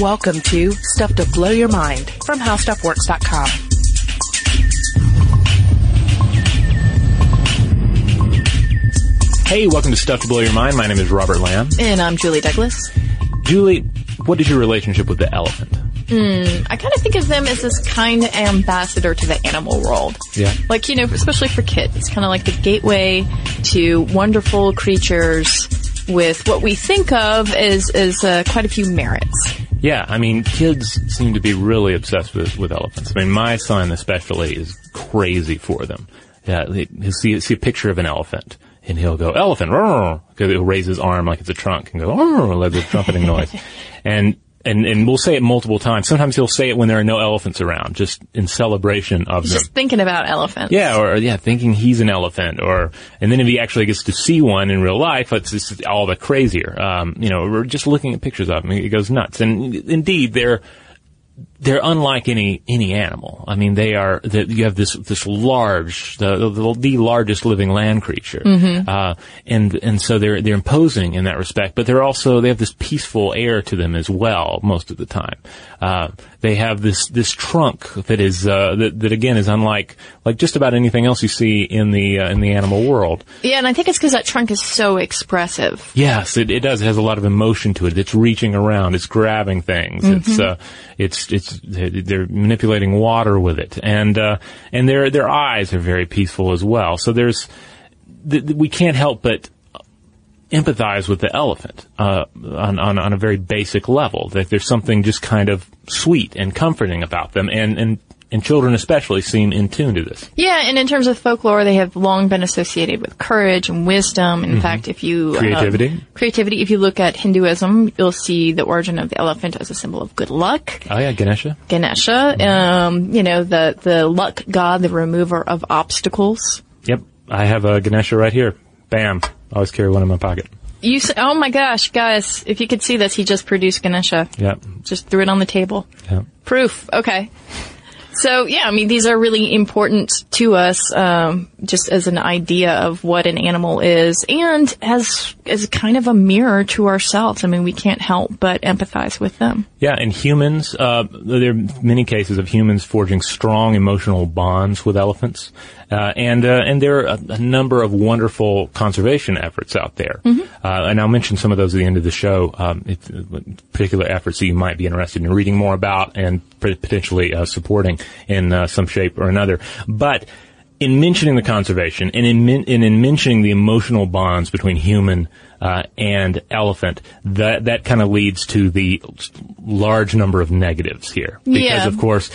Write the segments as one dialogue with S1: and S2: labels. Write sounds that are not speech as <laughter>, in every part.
S1: Welcome to Stuff to Blow Your Mind from HowStuffWorks.com.
S2: Hey, welcome to Stuff to Blow Your Mind. My name is Robert Lamb.
S3: And I'm Julie Douglas.
S2: Julie, what is your relationship with the elephant?
S3: I kind of think of them as this kind ambassador to the animal world.
S2: Yeah.
S3: Like, you know, especially for kids. It's kind of like the gateway to wonderful creatures with what we think of as, as uh, quite a few merits.
S2: Yeah, I mean, kids seem to be really obsessed with, with elephants. I mean, my son especially is crazy for them. Yeah, he- he'll see, see a picture of an elephant and he'll go, elephant, because he'll raise his arm like it's a trunk and go, like the trumpeting noise. <laughs> And, and, and we'll say it multiple times. Sometimes he'll say it when there are no elephants around, just in celebration of them.
S3: Just thinking about elephants.
S2: Yeah, or yeah, thinking he's an elephant, or and then if he actually gets to see one in real life, it's just all the crazier. Um, you know, we're just looking at pictures of him, he goes nuts. And indeed, they're they're unlike any any animal. I mean, they are. The, you have this this large, the, the the largest living land creature, uh, and and so they're they're imposing in that respect. But they're also they have this peaceful air to them as well most of the time. Uh, they have this this trunk that is uh, that that again is unlike like just about anything else you see in the uh, in the animal world.
S3: Yeah, and I think it's because that trunk is so expressive.
S2: Yes, it, it does. It has a lot of emotion to it. It's reaching around. It's grabbing things. It's uh, it's it's they're manipulating water with it, and uh, and their their eyes are very peaceful as well. So there's th- th- we can't help but empathize with the elephant uh, on, on on a very basic level. That there's something just kind of sweet and comforting about them, and and and children especially seem in tune to this.
S3: Yeah, and in terms of folklore, they have long been associated with courage and wisdom. In fact, if you um,
S2: Creativity.
S3: creativity. If you look at Hinduism, you'll see the origin of the elephant as a symbol of good luck.
S2: Oh yeah, Ganesha.
S3: Ganesha, um, you know, the the luck god, the remover of obstacles.
S2: Yep, I have a Ganesha right here. Bam. Always carry one in my pocket.
S3: You, s- oh my gosh, guys! If you could see this, he just produced Ganesha.
S2: Yep.
S3: Just threw it on the table.
S2: Yep.
S3: Proof. Okay. So yeah, I mean, these are really important to us, um, just as an idea of what an animal is, and as as kind of a mirror to ourselves. I mean, we can't help but empathize with them.
S2: Yeah, and humans, uh, there are many cases of humans forging strong emotional bonds with elephants. Uh, and, uh, and there are a, a number of wonderful conservation efforts out there. Uh, and I'll mention some of those at the end of the show, um, if, particular efforts that you might be interested in reading more about and potentially, uh, supporting in, uh, some shape or another. But, in mentioning the conservation and in, men- and in mentioning the emotional bonds between human uh, and elephant, that that kind of leads to the large number of negatives here. Because
S3: Yeah.
S2: of course,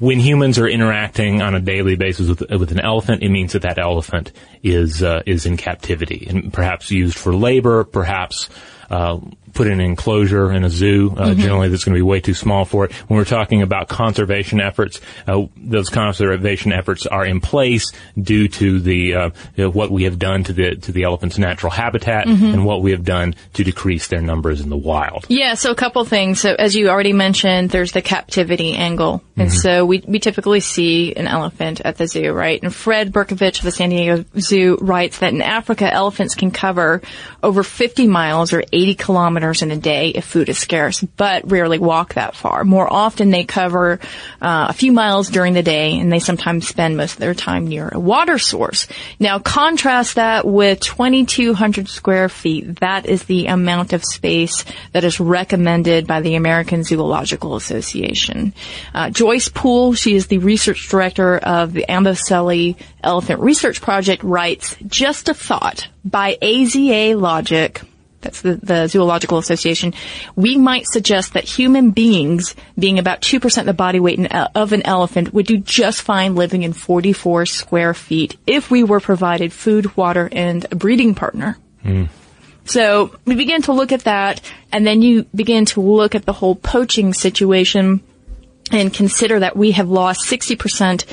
S2: when humans are interacting on a daily basis with, with an elephant, it means that that elephant is uh, is in captivity and perhaps used for labor, perhaps. Uh, put in an enclosure in a zoo. Uh, Generally, that's going to be way too small for it. When we're talking about conservation efforts, uh, those conservation efforts are in place due to the uh, you know, what we have done to the to the elephant's natural habitat and what we have done to decrease their numbers in the wild.
S3: Yeah, so a couple things. So as you already mentioned, there's the captivity angle. And so we, we typically see an elephant at the zoo, right? And Fred Berkovich of the San Diego Zoo writes that in Africa, elephants can cover over 50 miles or 80 kilometers in a day if food is scarce, but rarely walk that far. More often they cover uh, a few miles during the day and they sometimes spend most of their time near a water source. Now contrast that with 2,200 square feet. That is the amount of space that is recommended by the American Zoological Association. Uh, Joyce Poole, she is the research director of the Amboseli Elephant Research Project, writes, just a thought, by AZA logic, that's the, the Zoological Association, we might suggest that human beings, being about 2% of the body weight in- uh, of an elephant, would do just fine living in 44 square feet if we were provided food, water, and a breeding partner. Hmm. So we begin to look at that, and then you begin to look at the whole poaching situation and consider that we have lost 60%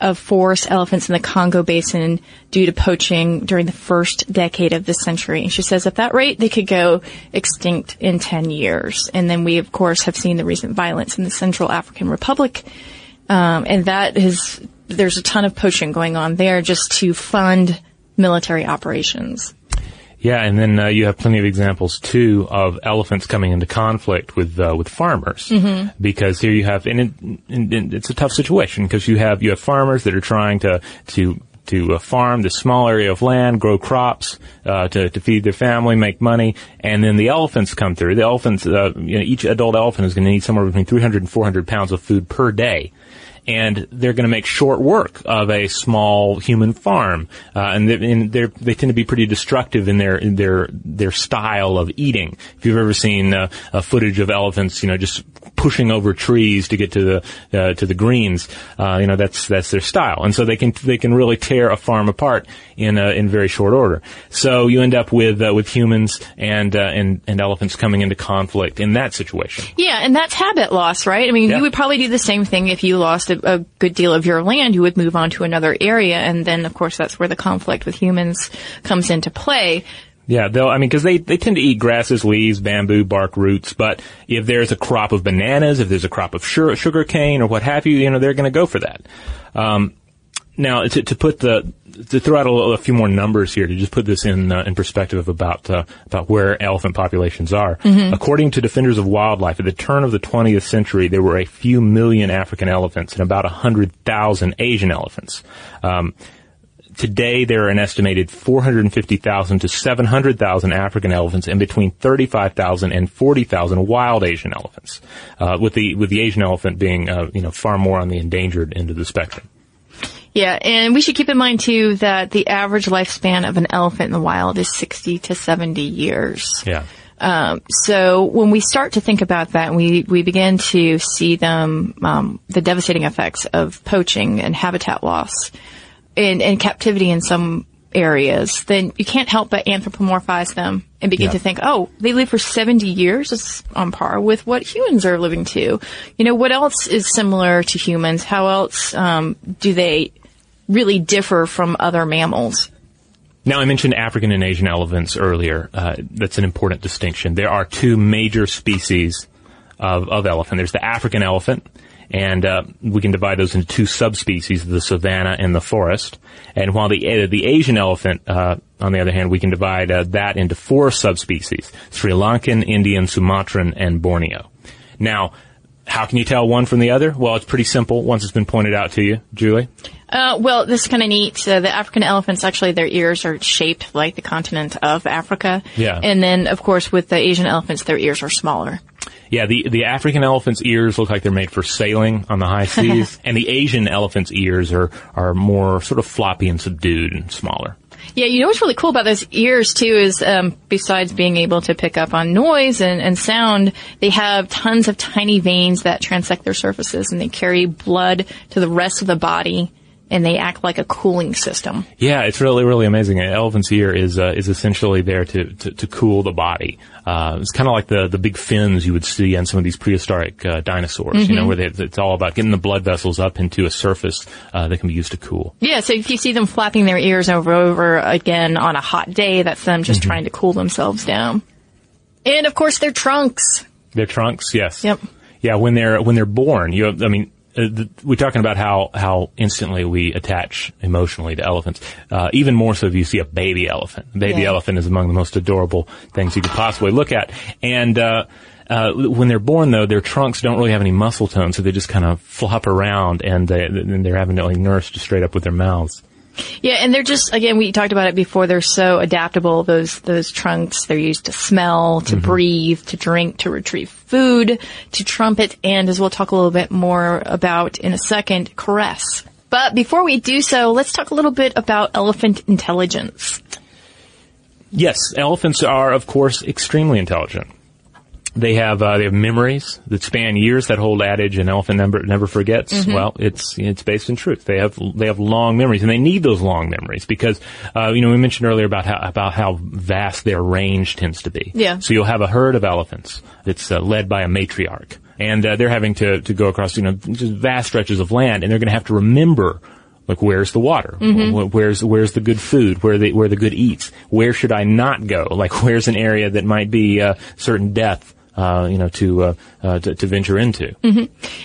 S3: of forest elephants in the Congo basin due to poaching during the first decade of this century. And she says at that rate, they could go extinct in 10 years. And then we, of course, have seen the recent violence in the Central African Republic. Um, and that is, there's a ton of poaching going on there just to fund military operations.
S2: Yeah, and then uh, you have plenty of examples too of elephants coming into conflict with uh, with farmers. Because here you have and, it, and, and it's a tough situation because you have you have farmers that are trying to to to uh, farm this small area of land, grow crops uh, to to feed their family, make money, and then the elephants come through. The elephants, uh, you know, each adult elephant is going to need somewhere between 300 and 400 pounds of food per day and they're going to make short work of a small human farm, uh, and, they, and they tend to be pretty destructive in their in their their style of eating. If you've ever seen uh, footage of elephants, you know, just pushing over trees to get to the uh, to the greens, uh, you know, that's that's their style, and so they can they can really tear a farm apart in uh, in very short order. So you end up with uh, with humans and and and elephants coming into conflict in that situation.
S3: Yeah, and that's habit loss, right? I mean,
S2: Yeah.
S3: you would probably do the same thing if you lost a, a good deal of your land. You would move on to another area, and then, of course, that's where the conflict with humans comes into play.
S2: Yeah, they'll, I mean, cause they, they tend to eat grasses, leaves, bamboo, bark, roots, but if there's a crop of bananas, if there's a crop of sugar, sugar cane or what have you, you know, they're gonna go for that. Um, now, to, to put the, to throw out a, a few more numbers here, to just put this in, uh, in perspective about, uh, about where elephant populations are. According to Defenders of Wildlife, at the turn of the 20th century, there were a few million African elephants and about 100,000 Asian elephants. Um, Today, there are an estimated 450,000 to 700,000 African elephants and between 35,000 and 40,000 wild Asian elephants, uh, with the with the Asian elephant being uh, you know far more on the endangered end of the spectrum.
S3: Yeah, and we should keep in mind too that the average lifespan of an elephant in the wild is 60 to 70 years.
S2: Yeah.
S3: Um, so when we start to think about that, we we begin to see them um, the devastating effects of poaching and habitat loss, and, and captivity in some areas. Then you can't help but anthropomorphize them and begin
S2: Yeah.
S3: to think, oh, they live for seventy years. It's on par with what humans are living to. You know, what else is similar to humans? How else um, do they really differ from other mammals?
S2: Now, I mentioned African and Asian elephants earlier. Uh, that's an important distinction. There are two major species of, of elephant. There's the African elephant, and uh, we can divide those into two subspecies: the savanna and the forest. And while the uh, the Asian elephant, uh, on the other hand, we can divide uh, that into four subspecies: Sri Lankan, Indian, Sumatran, and Borneo. Now. How can you tell one from the other? Well, it's pretty simple once it's been pointed out to you, Julie.
S3: Uh, well, this is kind of neat. The African elephants, actually, their ears are shaped like the continent of Africa.
S2: Yeah.
S3: And then, of course, with the Asian elephants, their ears are smaller.
S2: Yeah, the, the African elephant's ears look like they're made for sailing on the high seas, <laughs> and the Asian elephant's ears are, are more sort of floppy and subdued and smaller.
S3: Yeah, you know what's really cool about those ears too is um, besides being able to pick up on noise and, and sound, they have tons of tiny veins that transect their surfaces and they carry blood to the rest of the body and they act like a cooling system.
S2: Yeah, it's really, really amazing. An elephant's ear is, uh, is essentially there to, to, to cool the body. Uh, it's kind of like the, the big fins you would see on some of these prehistoric, uh, dinosaurs, you know, where they, it's all about getting the blood vessels up into a surface, uh, that can be used to cool.
S3: Yeah, so if you see them flapping their ears over and over again on a hot day, that's them just trying to cool themselves down. And of course, their trunks.
S2: Their trunks, yes.
S3: Yep.
S2: Yeah, when they're when they're born, you have, I mean, uh, the, we're talking about how how instantly we attach emotionally to elephants. Uh, even more so if you see a baby elephant. A baby
S3: Yeah.
S2: elephant is among the most adorable things you could possibly look at. And uh, uh, when they're born, though, their trunks don't really have any muscle tone, so they just kind of flop around, and they, and they're having to like nursed straight up with their mouths.
S3: Yeah, and they're just again we talked about it before. They're so adaptable. Those those trunks. They're used to smell, to mm-hmm. breathe, to drink, to retrieve food, to trumpet, and as we'll talk a little bit more about in a second, caress. But before we do so, let's talk a little bit about elephant intelligence.
S2: Yes, elephants are, of course, extremely intelligent. They have uh, they have memories that span years. That whole adage, "An elephant never never forgets." Well, it's it's based in truth. They have they have long memories, and they need those long memories because uh, you know we mentioned earlier about how about how vast their range tends to be.
S3: Yeah.
S2: So you'll have a herd of elephants that's uh, led by a matriarch, and uh, they're having to to go across you know just vast stretches of land, and they're going to have to remember like where's the water? Wh- Where's where's the good food? Where the where the good eats? Where should I not go? Like where's an area that might be uh, certain death uh, you know, to, uh, uh, to, to venture into.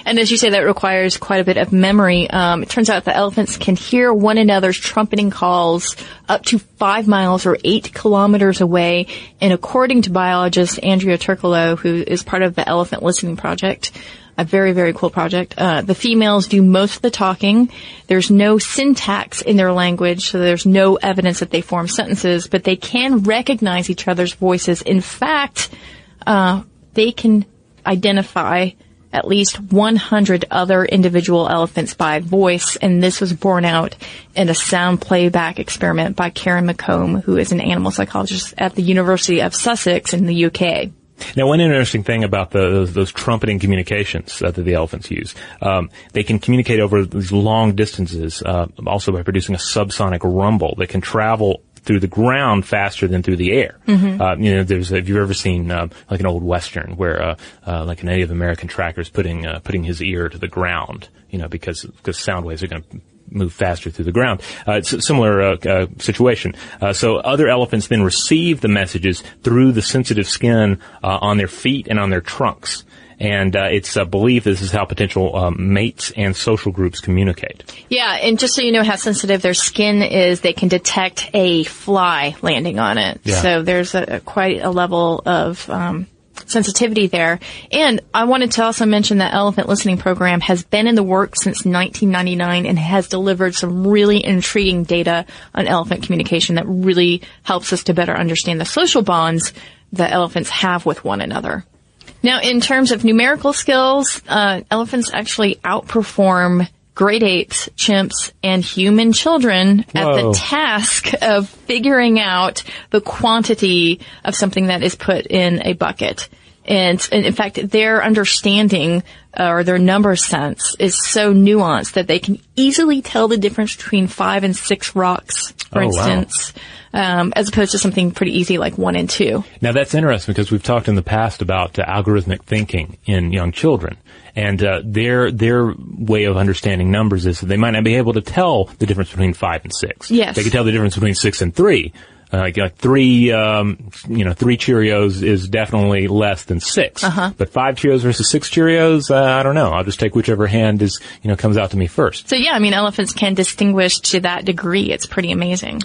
S3: And as you say, that requires quite a bit of memory. Um, it turns out the elephants can hear one another's trumpeting calls up to five miles or eight kilometers away. And according to biologist Andrea Turkalo, who is part of the Elephant Listening Project, a very, very cool project. Uh, the females do most of the talking. There's no syntax in their language, so there's no evidence that they form sentences, but they can recognize each other's voices. In fact, uh, they can identify at least 100 other individual elephants by voice, and this was borne out in a sound playback experiment by Karen McComb, who is an animal psychologist at the University of Sussex in the UK.
S2: Now, one interesting thing about the, those, those trumpeting communications uh, that the elephants use, um, they can communicate over these long distances, uh, also by producing a subsonic rumble. They can travel through the ground faster than through the air. Uh, you know, there's have you ever seen uh, like an old western where uh, uh, like a Native American tracker is putting uh, putting his ear to the ground, you know, because because sound waves are going to move faster through the ground. Uh, it's a similar uh, uh, situation. Uh, so other elephants then receive the messages through the sensitive skin uh, on their feet and on their trunks. And uh, it's uh, believed this is how potential um, mates and social groups communicate.
S3: Yeah, and just so you know how sensitive their skin is, they can detect a fly landing on it.
S2: Yeah.
S3: So there's a, a quite a level of um, sensitivity there. And I wanted to also mention that Elephant Listening Program has been in the works since 1999 and has delivered some really intriguing data on elephant communication that really helps us to better understand the social bonds that elephants have with one another. Now, in terms of numerical skills, uh, elephants actually outperform great apes, chimps, and human children at the task of figuring out the quantity of something that is put in a bucket. And, and in fact, their understanding uh, or their number sense is so nuanced that they can easily tell the difference between five and six rocks, for
S2: Oh, wow.
S3: Um, as opposed to something pretty easy like one and two.
S2: Now that's interesting because we've talked in the past about uh, algorithmic thinking in young children, and uh, their their way of understanding numbers is that they might not be able to tell the difference between five and six.
S3: Yes.
S2: they can tell the difference between six and three. Uh, three, um, you know, three Cheerios is definitely less than 6
S3: Uh-huh.
S2: But five Cheerios versus six Cheerios, uh, I don't know. I'll just take whichever hand is, you know, comes out to me first.
S3: So yeah, I mean, elephants can distinguish to that degree. It's pretty amazing.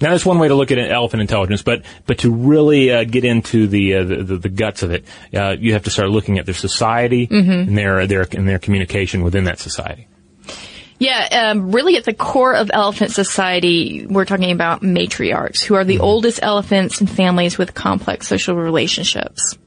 S2: Now that's one way to look at elephant intelligence, but but to really uh, get into the, uh, the the guts of it, uh, you have to start looking at their society
S3: Mm-hmm.
S2: and their their and their communication within that society.
S3: Yeah, um, really at the core of elephant society, we're talking about matriarchs, who are the oldest elephants and families with complex social relationships.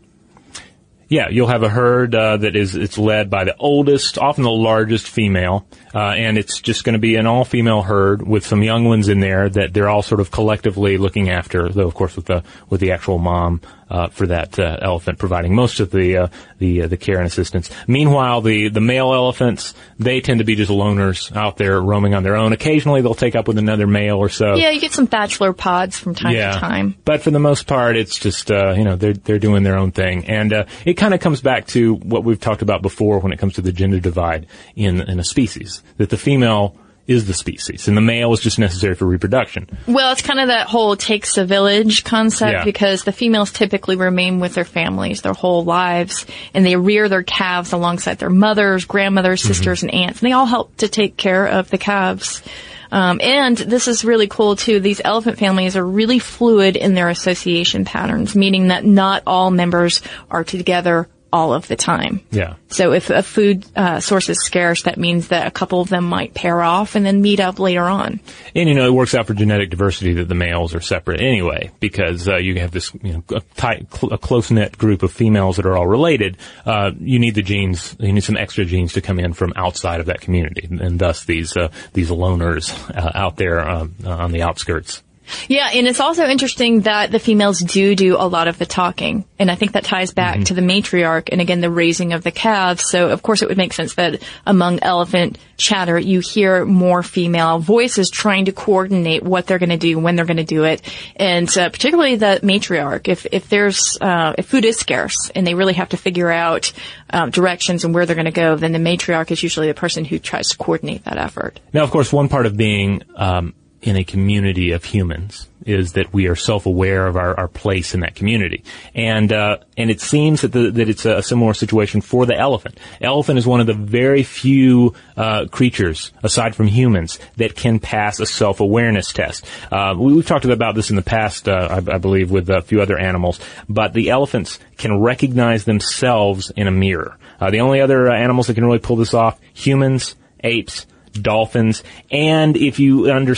S2: Yeah, you'll have a herd uh, that is it's led by the oldest, often the largest female, uh, and it's just going to be an all-female herd with some young ones in there that they're all sort of collectively looking after. Though, of course, with the with the actual mom uh, for that uh, elephant providing most of the uh, the uh, the care and assistance. Meanwhile, the the male elephants they tend to be just loners out there roaming on their own. Occasionally, they'll take up with another male or so.
S3: Yeah, you get some bachelor pods from time to time.
S2: But for the most part, it's just uh, you know they're they're doing their own thing, and uh, it kind of comes back to what we've talked about before when it comes to the gender divide in in a species. That the female is the species, and the male is just necessary for reproduction.
S3: Well, it's kind of that whole takes a village concept
S2: Yeah.
S3: because the females typically remain with their families their whole lives and they rear their calves alongside their mothers, grandmothers, mm-hmm. sisters, and aunts. And they all help to take care of the calves. Um, and this is really cool too. These elephant families are really fluid in their association patterns, meaning that not all members are together all of the time.
S2: Yeah.
S3: So if a food uh, source is scarce, that means that a couple of them might pair off and then meet up later on.
S2: And you know, it works out for genetic diversity that the males are separate anyway, because uh, you have this you know a, tight, cl- a close knit group of females that are all related. Uh, you need the genes, you need some extra genes to come in from outside of that community, and thus these uh, these loners uh, out there um, on the outskirts.
S3: Yeah, and it's also interesting that the females do do a lot of the talking. And I think that ties back to the matriarch and again the raising of the calves. So of course it would make sense that among elephant chatter you hear more female voices trying to coordinate what they're going to do, when they're going to do it. And uh, particularly the matriarch, if, if there's, uh, if food is scarce and they really have to figure out um, directions and where they're going to go, then the matriarch is usually the person who tries to coordinate that effort.
S2: Now, of course, one part of being um, in a community of humans is that we are self-aware of our, our place in that community, and uh, and it seems that the, that it's a similar situation for the elephant. Elephant is one of the very few uh, creatures, aside from humans, that can pass a self-awareness test. Uh, we, have talked about this in the past, uh, I, I, believe, with a few other animals, but the elephants can recognize themselves in a mirror. Uh, the only other uh, animals that can really pull this off: humans, apes dolphins, and if you under,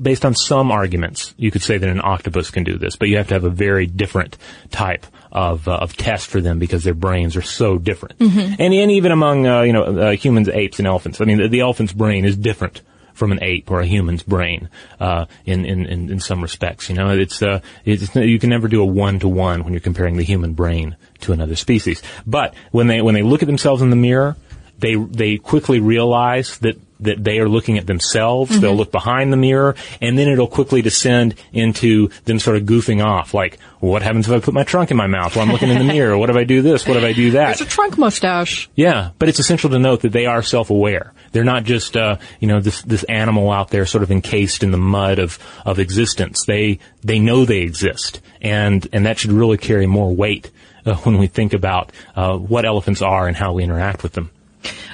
S2: based on some arguments, you could say that an octopus can do this, but you have to have a very different type of uh, of test for them because their brains are so different. Mm-hmm. And and even among uh, you know uh, humans, apes, and elephants, I mean the, the, elephant's brain is different from an ape or a human's brain uh, in, in, in in some respects. You know, it's uh, it's you can never do a one to one when you're comparing the human brain to another species. But when they when they look at themselves in the mirror they they quickly realize that that they are looking at themselves. Mm-hmm. They'll look behind the mirror, and then it'll quickly descend into them sort of goofing off, like, "What happens if I put my trunk in my mouth while I'm looking in the mirror? What if I do this? What if I do that?"
S3: It's a trunk mustache.
S2: Yeah, but it's essential to note that they are self-aware. They're not just uh, you know this this animal out there sort of encased in the mud of of existence. They they know they exist, and and that should really carry more weight uh, when we think about uh, what elephants are and how we interact with them.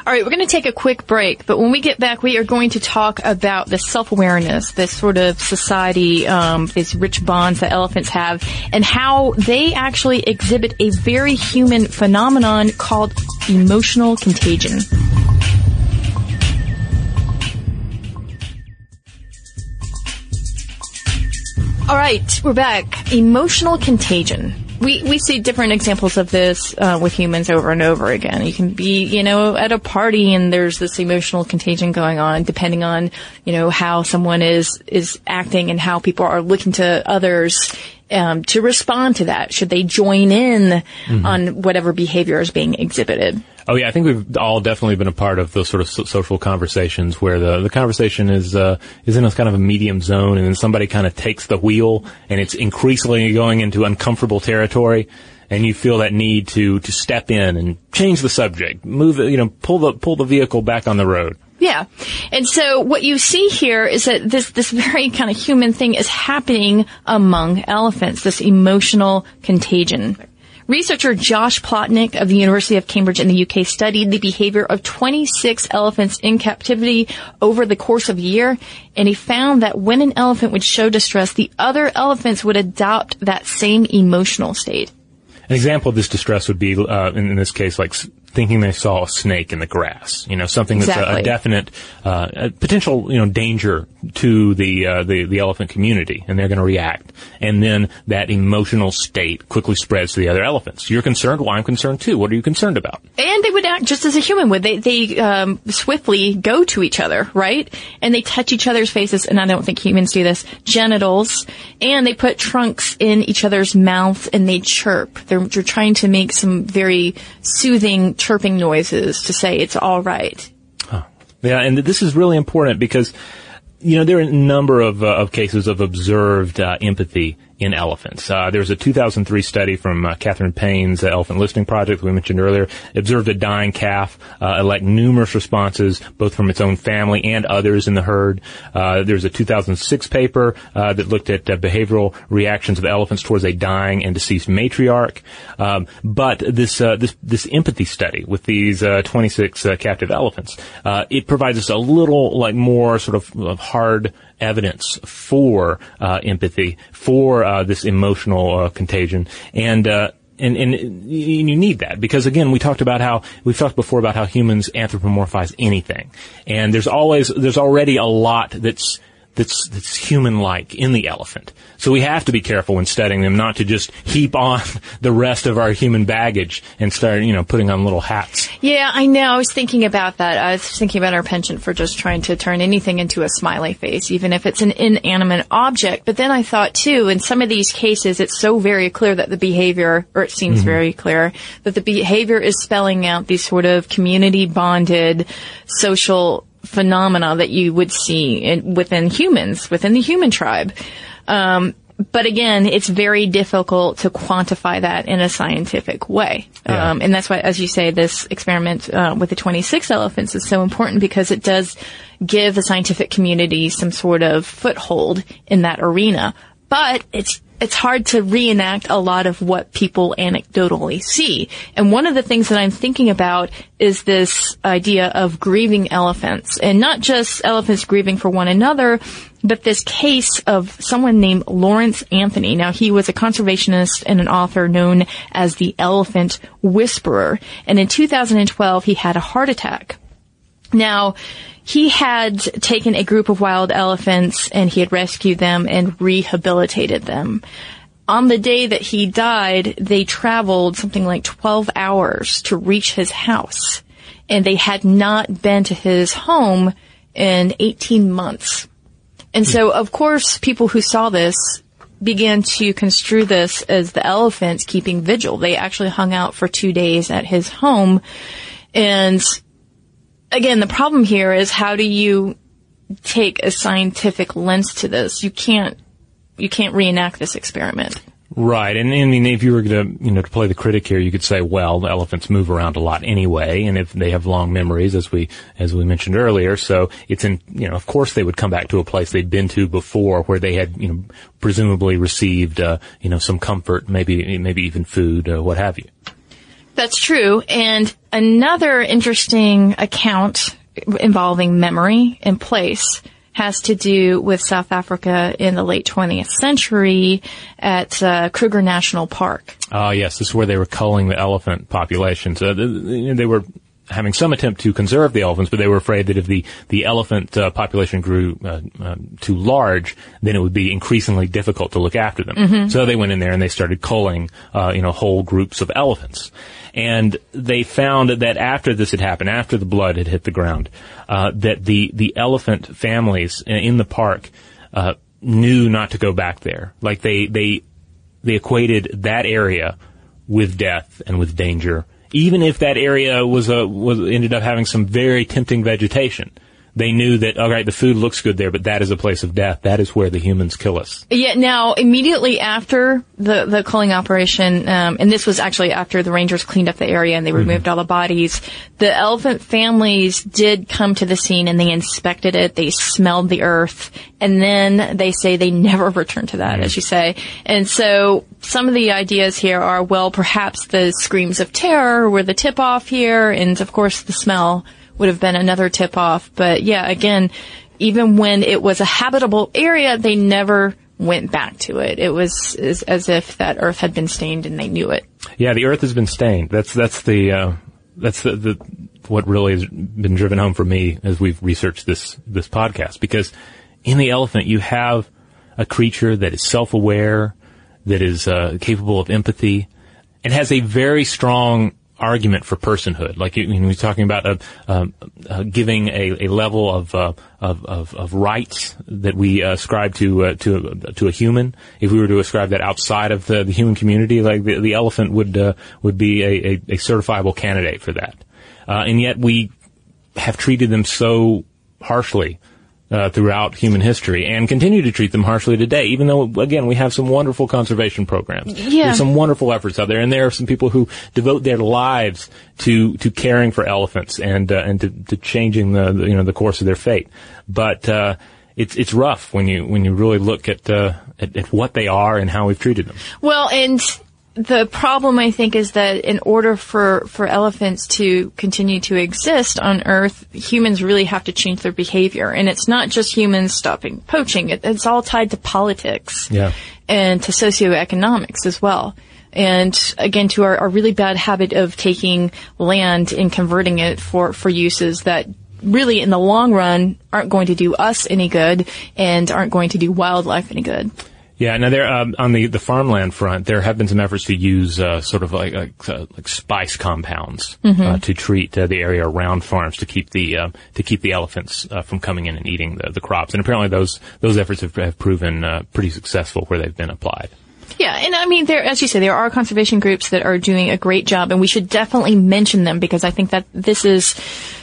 S3: All right, we're going to take a quick break, but when we get back, we are going to talk about the self-awareness, this sort of society, um, these rich bonds that elephants have, and how they actually exhibit a very human phenomenon called emotional contagion. All right, we're back. Emotional contagion we we see different examples of this uh, with humans over and over again. You can be, you know, at a party and there's this emotional contagion going on, depending on, you know, how someone is is acting and how people are looking to others um, to respond to that. Should they join in mm-hmm. on whatever behavior is being exhibited?
S2: Oh yeah, I think we've all definitely been a part of those sort of so- social conversations where the, the conversation is uh, is in a kind of a medium zone, and then somebody kind of takes the wheel, and it's increasingly going into uncomfortable territory, and you feel that need to to step in and change the subject, move, it, you know, pull the pull the vehicle back on the road.
S3: Yeah. And so what you see here is that this, this very kind of human thing is happening among elephants, this emotional contagion. Researcher Josh Plotnik of the University of Cambridge in the UK studied the behavior of 26 elephants in captivity over the course of a year, and he found that when an elephant would show distress, the other elephants would adopt that same emotional state.
S2: An example of this distress would be, uh, in, in, this case, like thinking they saw a snake in the grass. You know, something that's exactly. a, a, definite uh, a potential, you know, danger to the uh, the the elephant community, and they're going to react. And then that emotional state quickly spreads to the other elephants. You're concerned. Well, I'm concerned too. What are you concerned about?
S3: And they would act just as a human would. They they um, swiftly go to each other, right? And they touch each other's faces. And I don't think humans do this. Genitals, and they put trunks in each other's mouths, and they chirp. They're, they're trying to make some very soothing chirping noises to say it's all right.
S2: Huh. Yeah, and this is really important because you know, there are a number of, uh, of cases of observed uh, empathy in elephants. Uh, there was a 2003 study from uh, Katharine Payne's uh, Elephant Listening Project we mentioned earlier. Observed a dying calf uh, elect numerous responses, both from its own family and others in the herd. Uh, there's a 2006 paper uh, that looked at behavioral reactions of elephants towards a dying and deceased matriarch. Um, but this this this empathy study with these 26 captive elephants, it provides us a little like more sort of hard evidence for uh, empathy, for uh, this emotional uh, contagion, and uh, and, and you need that because again, we talked about how we've talked before about how humans anthropomorphize anything, and there's always there's already a lot that's that's that's human-like in the elephant. So we have to be careful when studying them, not to just heap on <laughs> the rest of our human baggage and start, you know, putting on little hats.
S3: Yeah, I know. I was thinking about that. I was thinking about our penchant for just trying to turn anything into a smiley face, even if it's an inanimate object. But then I thought too, in some of these cases, it's so very clear that the behavior, or it seems mm-hmm. very clear, that the behavior is spelling out these sort of community bonded social phenomena that you would see in, within humans, within the human tribe. Um, but again, it's very difficult to quantify that in a scientific way.
S2: Yeah.
S3: Um, and that's why, as you say, this experiment uh, with the 26 elephants is so important because it does give the scientific community some sort of foothold in that arena. But it's it's hard to reenact a lot of what people anecdotally see. And one of the things that I'm thinking about is this idea of grieving elephants and not just elephants grieving for one another, but this case of someone named Lawrence Anthony. Now he was a conservationist and an author known as the elephant whisperer. And in 2012 he had a heart attack. Now, he had taken a group of wild elephants and he had rescued them and rehabilitated them. On the day that he died, they traveled something like 12 hours to reach his house. And they had not been to his home in 18 months. And so, of course, people who saw this began to construe this as the elephants keeping vigil. They actually hung out for two days at his home. And again, the problem here is how do you take a scientific lens to this? You can't, you can't reenact this experiment.
S2: Right, and I mean, if you were to, you know, to play the critic here, you could say, well, the elephants move around a lot anyway, and if they have long memories, as we, as we mentioned earlier, so it's in, you know, of course they would come back to a place they'd been to before, where they had, you know, presumably received, uh, you know, some comfort, maybe, maybe even food, uh, what have you.
S3: That's true. And another interesting account involving memory and place has to do with South Africa in the late 20th century at uh, Kruger National Park.
S2: Ah, yes, this is where they were culling the elephant population. Uh, they, they were having some attempt to conserve the elephants, but they were afraid that if the the elephant uh, population grew uh, uh, too large, then it would be increasingly difficult to look after them. So they went in there and they started culling, uh, you know, whole groups of elephants. And they found that after this had happened, after the blood had hit the ground, uh, that the the elephant families in the park uh, knew not to go back there. Like they they they equated that area with death and with danger, even if that area was a was ended up having some very tempting vegetation. They knew that all right, the food looks good there, but that is a place of death. That is where the humans kill us.
S3: Yeah. Now, immediately after the the culling operation, um, and this was actually after the rangers cleaned up the area and they removed all the bodies, the elephant families did come to the scene and they inspected it. They smelled the earth, and then they say they never <laughs> returned to that, as you say. And so some of the ideas here are, well, perhaps the screams of terror were the tip off here, and of course the smell would have been another tip off. But yeah, again, even when it was a habitable area, they never went back to it. It was as, as if that earth had been stained and they knew it.
S2: Yeah, the earth has been stained. That's that's the uh, that's the, the what really has been driven home for me as we've researched this this podcast because in the elephant you have a creature that is self-aware, that is uh, capable of empathy, and has a very strong argument for personhood. Like you, you know, we're talking about uh, um, uh, giving a, a level of, uh, of, of of rights that we ascribe to to to a human. If we were to ascribe that outside of the, the human community, like the, the elephant would would be a, a, a certifiable candidate for that. And yet we have treated them so harshly uh, throughout human history and continue to treat them harshly today, even though, again, we have some wonderful conservation programs.
S3: Yeah.
S2: There's some wonderful efforts out there, and there are some people who devote their lives to, to caring for elephants and, uh, and to, to changing the, the, you know, the course of their fate. But, uh, it's, it's rough when you, when you really look at, uh, at, at what they are and how we've treated them.
S3: Well, and the problem I think is that in order for, for elephants to continue to exist on Earth, humans really have to change their behavior. And it's not just humans stopping poaching. It, it's all tied to politics.
S2: Yeah.
S3: And to socioeconomics as well. And again, to our, our really bad habit of taking land and converting it for, for uses that really in the long run aren't going to do us any good and aren't going to do wildlife any good.
S2: Yeah, now there um, on the, the farmland front, there have been some efforts to use uh, sort of like like, uh, like spice compounds uh, to treat uh, the area around farms to keep the uh, to keep the elephants uh, from coming in and eating the, the crops. And apparently, those those efforts have, have proven uh, pretty successful where they've been applied.
S3: Yeah, and I mean, there, as you say, there are conservation groups that are doing a great job, and we should definitely mention them because I think that this is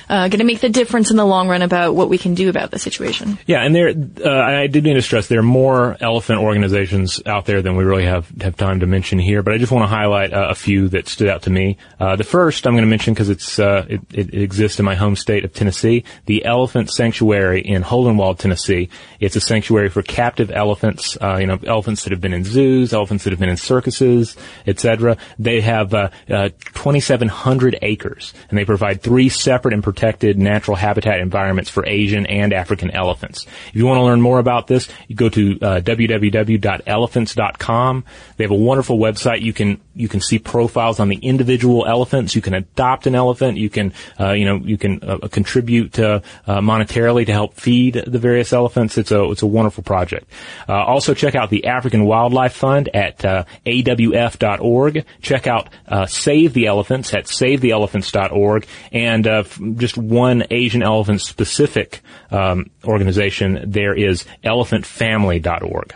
S3: uh, going to make the difference in the long run about what we can do about the situation.
S2: Yeah, and there, uh, I did need to stress there are more elephant organizations out there than we really have have time to mention here. But I just want to highlight uh, a few that stood out to me. Uh, the first I'm going to mention because it's uh, it, it, exists in my home state of Tennessee, the Elephant Sanctuary in Hohenwald, Tennessee. It's a sanctuary for captive elephants. Uh, you know, elephants that have been in zoos, elephants that have been in circuses, etc. They have 2,700 acres, and they provide three separate and protected natural habitat environments for Asian and African elephants. If you want to learn more about this, you go to uh, www.elephants.com. They have a wonderful website. You can you can see profiles on the individual elephants. You can adopt an elephant. You can uh, you know you can uh, contribute uh, monetarily to help feed the various elephants. It's a it's a wonderful project. Uh, also check out the African Wildlife Fund at uh, awf.org. Check out Save the Elephants at savetheelephants.org and just one Asian elephant specific um, organization there is elephantfamily.org.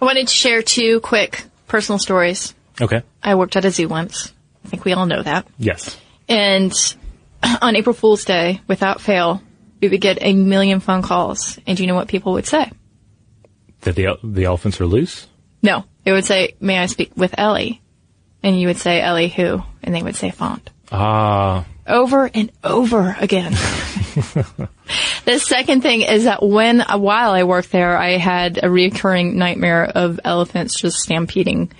S3: I wanted to share two quick personal stories.
S2: Okay.
S3: I worked at a zoo once. I think we all know that.
S2: Yes.
S3: And <clears throat> on April Fool's Day, without fail, we would get a million phone calls. And do you know what people would say?
S2: That the, the elephants are loose?
S3: No. It would say, may I speak with Ellie? And you would say, Ellie who? And they would say Font.
S2: Ah.
S3: Over and over again. <laughs> the second thing is that when, while I worked there, I had a recurring nightmare of elephants just stampeding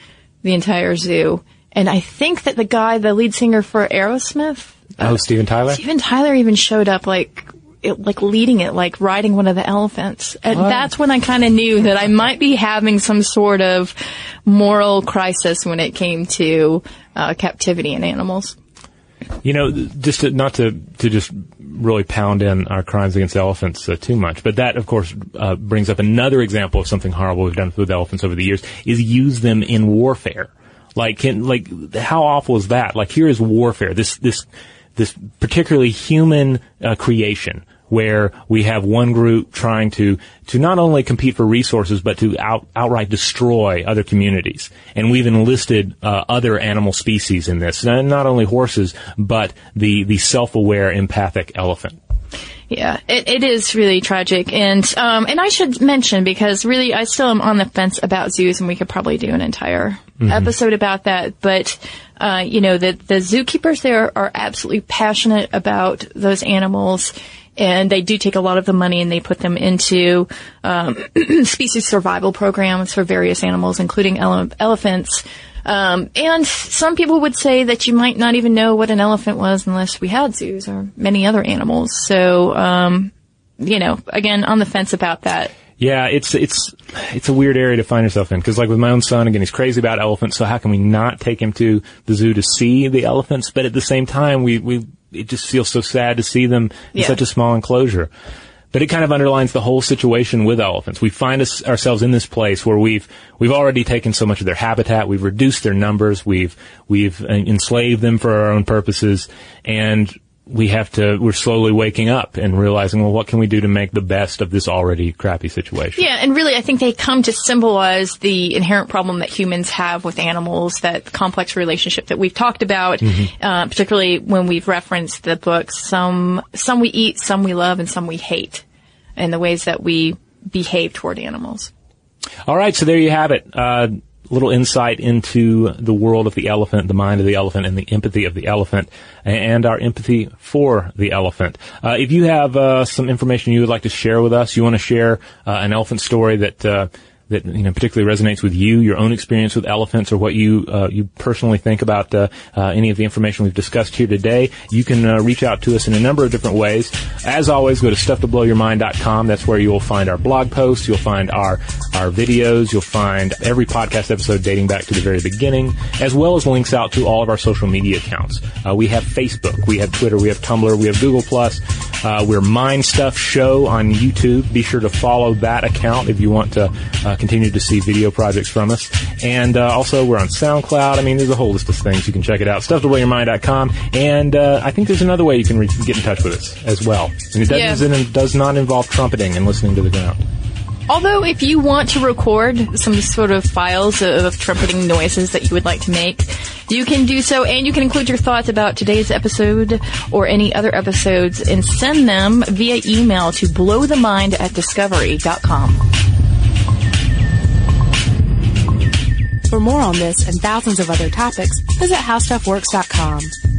S3: the entire zoo. And I think that the guy, the lead singer for Aerosmith,
S2: oh, Steven Tyler?
S3: Steven Tyler even showed up like it, like leading it, like riding one of the elephants. And that's when I kind of knew that I might be having some sort of moral crisis when it came to uh, captivity in animals.
S2: You know, just to, not to to just really pound in our crimes against elephants uh, too much, but that, of course, uh, brings up another example of something horrible we've done with elephants over the years: is use them in warfare. Like, can, like, how awful is that? Like, here is warfare. This this this particularly human uh, creation where we have one group trying to to not only compete for resources but to out, outright destroy other communities. And we've enlisted uh, other animal species in this, not only horses but the the self-aware empathic elephant.
S3: Yeah, it, it is really tragic, and um, and I should mention because really I still am on the fence about zoos, and we could probably do an entire mm-hmm. episode about that. But uh, you know, the the zookeepers there are absolutely passionate about those animals, and they do take a lot of the money and they put them into um, <clears throat> species survival programs for various animals, including ele- elephants. Um, and some people would say that you might not even know what an elephant was unless we had zoos or many other animals. So, um, you know, again, on the fence about that.
S2: Yeah, it's it's it's a weird area to find yourself in because, like with my own son, again, he's crazy about elephants. So how can we not take him to the zoo to see the elephants? But at the same time, we we it just feels so sad to see them in yeah. such a small enclosure. But it kind of underlines the whole situation with elephants. We find us, ourselves in this place where we've we've already taken so much of their habitat, we've reduced their numbers, we've we've enslaved them for our own purposes, and we have to, we're slowly waking up and realizing, well, what can we do to make the best of this already crappy situation?
S3: Yeah, and really, I think they come to symbolize the inherent problem that humans have with animals, that complex relationship that we've talked about, mm-hmm. uh, particularly when we've referenced the books. Some, some we eat, some we love, and some we hate, and the ways that we behave toward animals.
S2: All right, so there you have it. Uh, little insight into the world of the elephant, the mind of the elephant, and the empathy of the elephant, and our empathy for the elephant. Uh, if you have uh, some information you would like to share with us, you want to share uh, an elephant story that uh, that you know particularly resonates with you, your own experience with elephants, or what you uh, you personally think about uh, uh, any of the information we've discussed here today, you can uh, reach out to us in a number of different ways. As always, go to stufftoblowyourmind.com. That's where you will find our blog posts, you'll find our our videos, you'll find every podcast episode dating back to the very beginning, as well as links out to all of our social media accounts. Uh, we have Facebook, we have Twitter, we have Tumblr, we have Google Plus. Uh, we're Mind Stuff Show on YouTube. Be sure to follow that account if you want to uh, continue to see video projects from us. And uh, also, we're on SoundCloud. I mean, there's a whole list of things. You can check it out. StuffToBlowYourMind.com. And uh, I think there's another way you can get in touch with us as well. And it, does, yeah. it does not involve trumpeting and listening to the ground.
S3: Although, if you want to record some sort of files of trumpeting noises that you would like to make, you can do so, and you can include your thoughts about today's episode or any other episodes and send them via email to blowthemind at discovery.com.
S1: For more on this and thousands of other topics, visit howstuffworks.com.